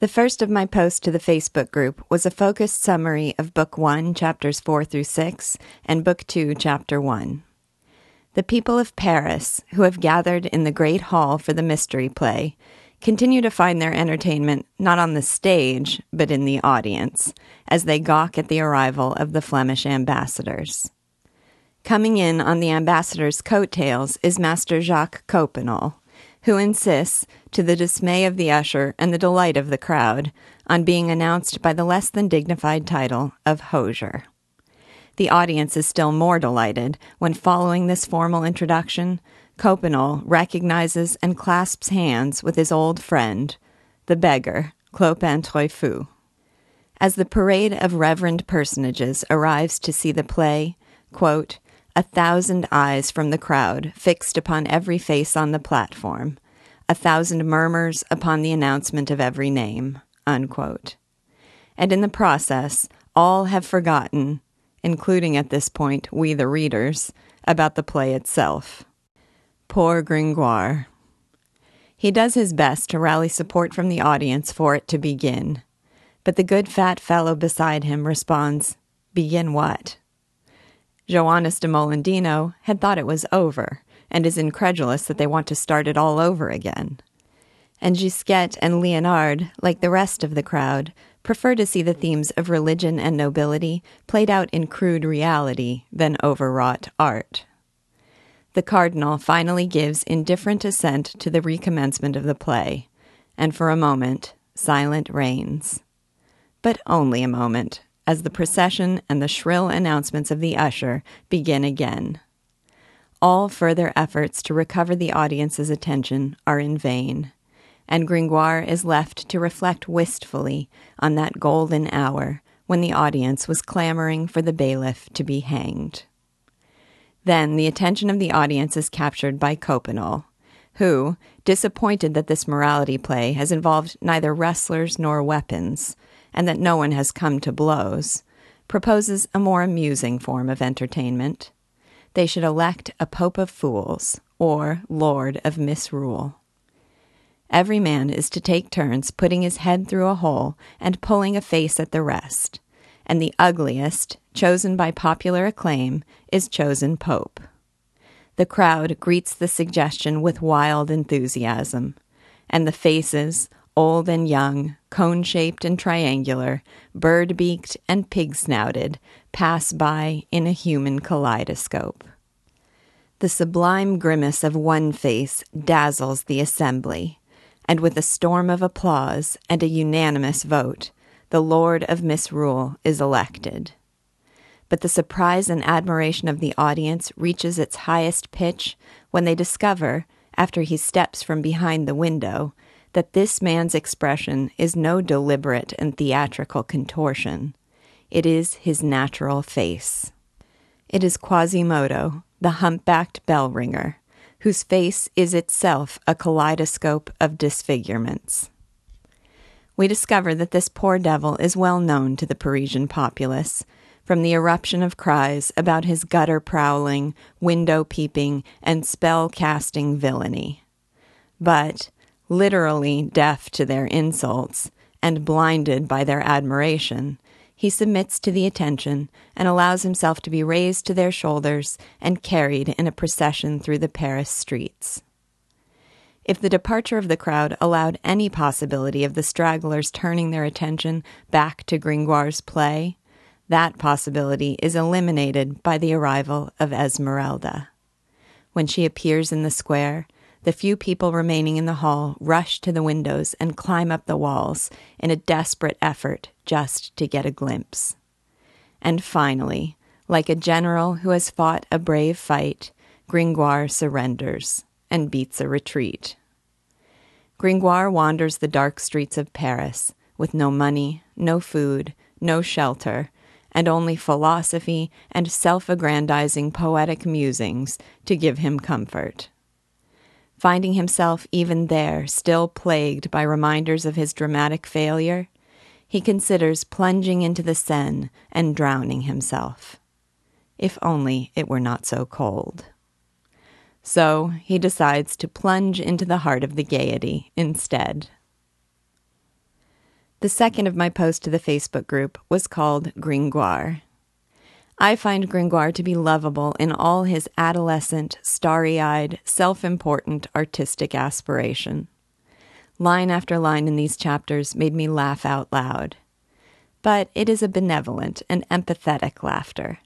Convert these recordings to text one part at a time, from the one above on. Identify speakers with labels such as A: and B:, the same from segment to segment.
A: The first of my posts to the Facebook group was a focused summary of Book 1, chapters 4 through 6, and Book 2, chapter 1. The people of Paris, who have gathered in the great hall for the mystery play, continue to find their entertainment not on the stage, but in the audience, as they gawk at the arrival of the Flemish ambassadors. Coming in on the ambassador's coattails is Master Jacques Coppenole, who insists, to the dismay of the usher and the delight of the crowd, on being announced by the less than dignified title of Hosier. The audience is still more delighted when, following this formal introduction, Coppenole recognizes and clasps hands with his old friend, the beggar, Clopin Trouillefou. As the parade of reverend personages arrives to see the play, quote, a thousand eyes from the crowd fixed upon every face on the platform, a thousand murmurs upon the announcement of every name. Unquote. And in the process, all have forgotten, including at this point we the readers, about the play itself. Poor Gringoire. He does his best to rally support from the audience for it to begin, but the good fat fellow beside him responds, Begin what? Joannes de Molendino had thought it was over, and is incredulous that they want to start it all over again. And Gisquette and Liénarde, like the rest of the crowd, prefer to see the themes of religion and nobility played out in crude reality than overwrought art the cardinal finally gives indifferent assent to the recommencement of the play, and for a moment, silent reigns. But only a moment, as the procession and the shrill announcements of the usher begin again. All further efforts to recover the audience's attention are in vain, and Gringoire is left to reflect wistfully on that golden hour when the audience was clamoring for the bailiff to be hanged. Then the attention of the audience is captured by Coppenole, who, disappointed that this morality play has involved neither wrestlers nor weapons, and that no one has come to blows, proposes a more amusing form of entertainment. They should elect a Pope of Fools, or Lord of Misrule. Every man is to take turns putting his head through a hole and pulling a face at the rest and the ugliest, chosen by popular acclaim, is chosen pope. The crowd greets the suggestion with wild enthusiasm, and the faces, old and young, cone shaped and triangular, bird beaked and pig snouted, pass by in a human kaleidoscope. The sublime grimace of one face dazzles the assembly, and with a storm of applause and a unanimous vote, the Lord of Misrule is elected. But the surprise and admiration of the audience reaches its highest pitch when they discover, after he steps from behind the window, that this man's expression is no deliberate and theatrical contortion. It is his natural face. It is Quasimodo, the humpbacked bell ringer, whose face is itself a kaleidoscope of disfigurements we discover that this poor devil is well known to the Parisian populace, from the eruption of cries about his gutter prowling, window peeping, and spell casting villainy. But, literally deaf to their insults, and blinded by their admiration, he submits to the attention and allows himself to be raised to their shoulders and carried in a procession through the Paris streets. If the departure of the crowd allowed any possibility of the stragglers turning their attention back to Gringoire's play, that possibility is eliminated by the arrival of Esmeralda. When she appears in the square, the few people remaining in the hall rush to the windows and climb up the walls in a desperate effort just to get a glimpse. And finally, like a general who has fought a brave fight, Gringoire surrenders and beats a retreat. Gringoire wanders the dark streets of Paris with no money, no food, no shelter, and only philosophy and self aggrandizing poetic musings to give him comfort. Finding himself even there still plagued by reminders of his dramatic failure, he considers plunging into the Seine and drowning himself. If only it were not so cold. So he decides to plunge into the heart of the gaiety instead. The second of my posts to the Facebook group was called Gringoire. I find Gringoire to be lovable in all his adolescent, starry eyed, self important artistic aspiration. Line after line in these chapters made me laugh out loud. But it is a benevolent and empathetic laughter,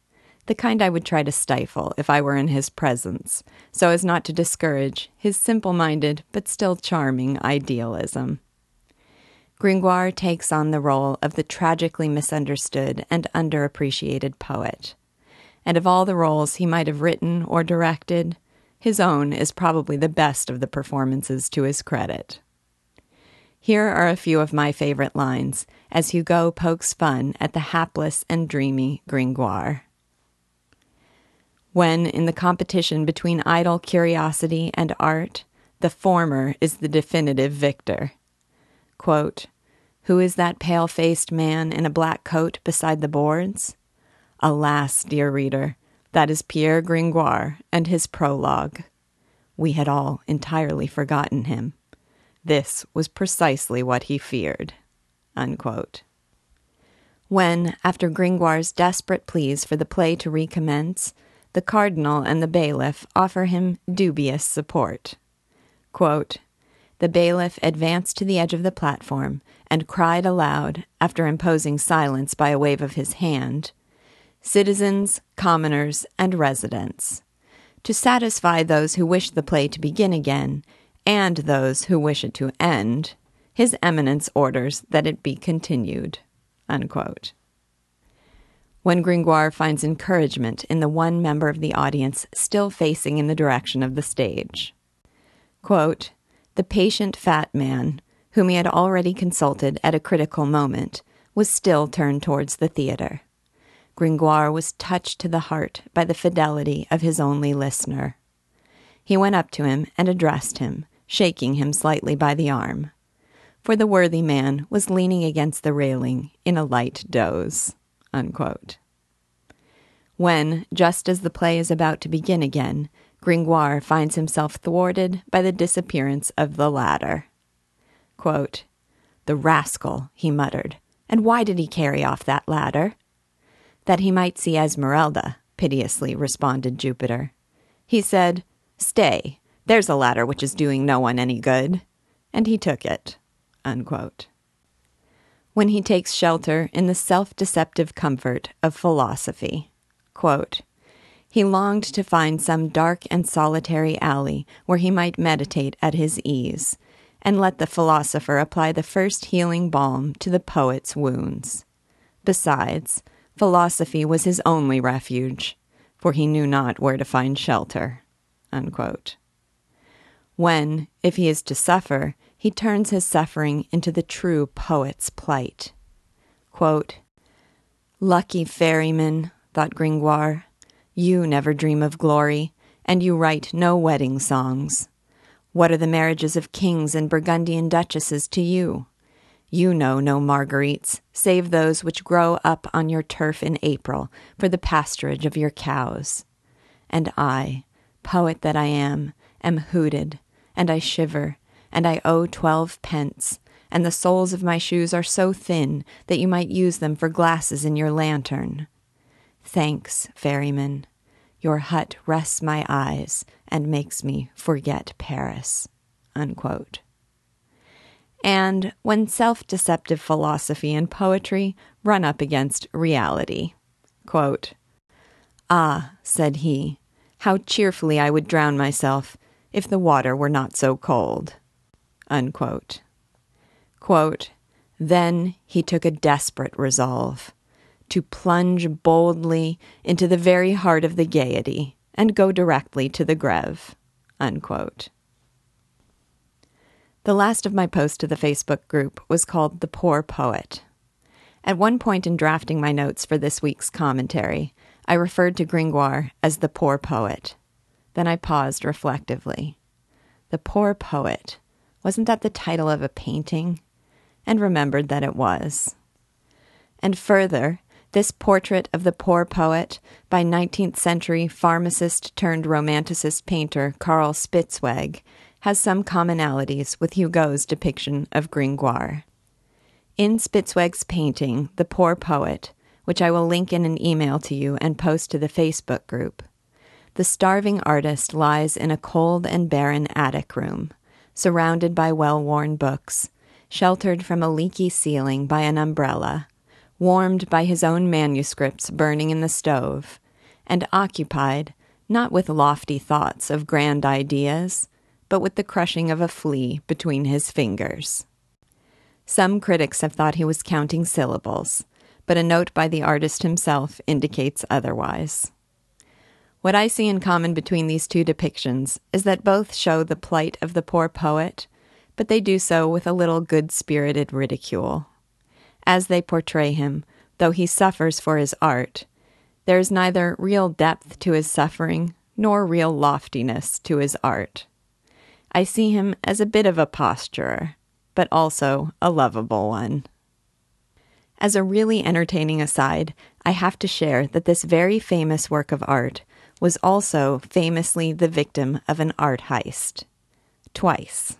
A: the kind I would try to stifle if I were in his presence, so as not to discourage his simple minded but still charming idealism. Gringoire takes on the role of the tragically misunderstood and underappreciated poet. And of all the roles he might have written or directed, his own is probably the best of the performances to his credit. Here are a few of my favorite lines as Hugo pokes fun at the hapless and dreamy Gringoire. When, in the competition between idle curiosity and art, the former is the definitive victor. Quote, Who is that pale faced man in a black coat beside the boards? Alas, dear reader, that is Pierre Gringoire and his prologue. We had all entirely forgotten him. This was precisely what he feared. Unquote. When, after Gringoire's desperate pleas for the play to recommence, the cardinal and the bailiff offer him dubious support. Quote, the bailiff advanced to the edge of the platform and cried aloud, after imposing silence by a wave of his hand Citizens, commoners, and residents. To satisfy those who wish the play to begin again, and those who wish it to end, His Eminence orders that it be continued. Unquote. When Gringoire finds encouragement in the one member of the audience still facing in the direction of the stage. Quote, the patient fat man, whom he had already consulted at a critical moment, was still turned towards the theater. Gringoire was touched to the heart by the fidelity of his only listener. He went up to him and addressed him, shaking him slightly by the arm. For the worthy man was leaning against the railing in a light doze. Unquote. When, just as the play is about to begin again, Gringoire finds himself thwarted by the disappearance of the latter. Quote, the rascal, he muttered. And why did he carry off that ladder? That he might see Esmeralda, piteously responded Jupiter. He said, Stay, there's a ladder which is doing no one any good. And he took it. Unquote. When he takes shelter in the self deceptive comfort of philosophy. Quote, he longed to find some dark and solitary alley where he might meditate at his ease, and let the philosopher apply the first healing balm to the poet's wounds. Besides, philosophy was his only refuge, for he knew not where to find shelter. Unquote when, if he is to suffer, he turns his suffering into the true poet's plight. Quote, Lucky ferryman, thought Gringoire, you never dream of glory, and you write no wedding songs. What are the marriages of kings and Burgundian duchesses to you? You know no marguerites, save those which grow up on your turf in April for the pasturage of your cows. And I, poet that I am, am hooted, and I shiver, and I owe twelve pence, and the soles of my shoes are so thin that you might use them for glasses in your lantern. Thanks, ferryman. Your hut rests my eyes and makes me forget Paris. Unquote. And when self deceptive philosophy and poetry run up against reality. Quote, ah, said he, how cheerfully I would drown myself if the water were not so cold. Unquote. Quote, then he took a desperate resolve to plunge boldly into the very heart of the gaiety and go directly to the Greve. Unquote. The last of my posts to the Facebook group was called The Poor Poet. At one point in drafting my notes for this week's commentary, I referred to Gringoire as the poor poet. Then I paused reflectively. The Poor Poet. Wasn't that the title of a painting? And remembered that it was. And further, this portrait of the poor poet by 19th century pharmacist turned romanticist painter Karl Spitzweg has some commonalities with Hugo's depiction of Gringoire. In Spitzweg's painting, The Poor Poet, which I will link in an email to you and post to the Facebook group, the starving artist lies in a cold and barren attic room, surrounded by well worn books, sheltered from a leaky ceiling by an umbrella, warmed by his own manuscripts burning in the stove, and occupied not with lofty thoughts of grand ideas, but with the crushing of a flea between his fingers. Some critics have thought he was counting syllables, but a note by the artist himself indicates otherwise. What I see in common between these two depictions is that both show the plight of the poor poet, but they do so with a little good spirited ridicule. As they portray him, though he suffers for his art, there is neither real depth to his suffering nor real loftiness to his art. I see him as a bit of a posturer, but also a lovable one. As a really entertaining aside, I have to share that this very famous work of art was also famously the victim of an art heist. Twice.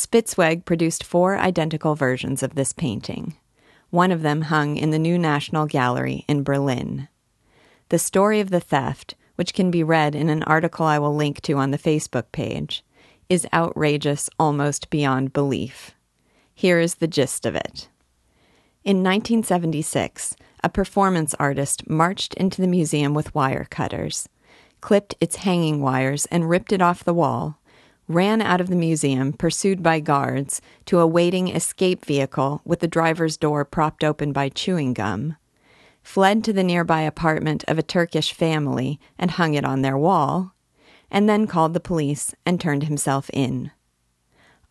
A: Spitzweg produced four identical versions of this painting. One of them hung in the New National Gallery in Berlin. The story of the theft, which can be read in an article I will link to on the Facebook page, is outrageous almost beyond belief. Here is the gist of it. In 1976, a performance artist marched into the museum with wire cutters, clipped its hanging wires, and ripped it off the wall, ran out of the museum, pursued by guards, to a waiting escape vehicle with the driver's door propped open by chewing gum, fled to the nearby apartment of a Turkish family and hung it on their wall, and then called the police and turned himself in.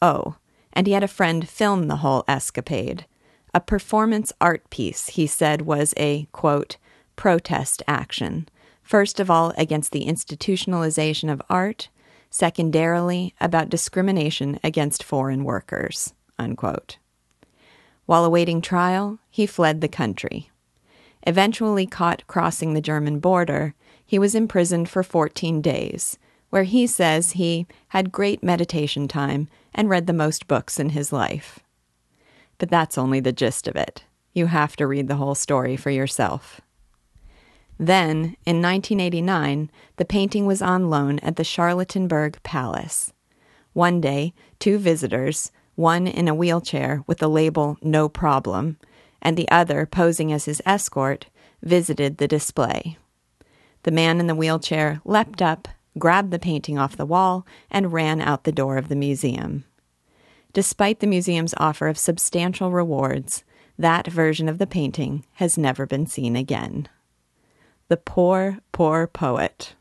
A: Oh, and he had a friend film the whole escapade. A performance art piece, he said, was a, quote, protest action, first of all against the institutionalization of art, secondarily about discrimination against foreign workers. Unquote. While awaiting trial, he fled the country. Eventually caught crossing the German border, he was imprisoned for 14 days, where he says he had great meditation time and read the most books in his life. But that's only the gist of it. You have to read the whole story for yourself. Then, in 1989, the painting was on loan at the Charlottenburg Palace. One day, two visitors, one in a wheelchair with the label No Problem, and the other posing as his escort, visited the display. The man in the wheelchair leapt up, grabbed the painting off the wall, and ran out the door of the museum. Despite the museum's offer of substantial rewards, that version of the painting has never been seen again. The Poor, Poor Poet.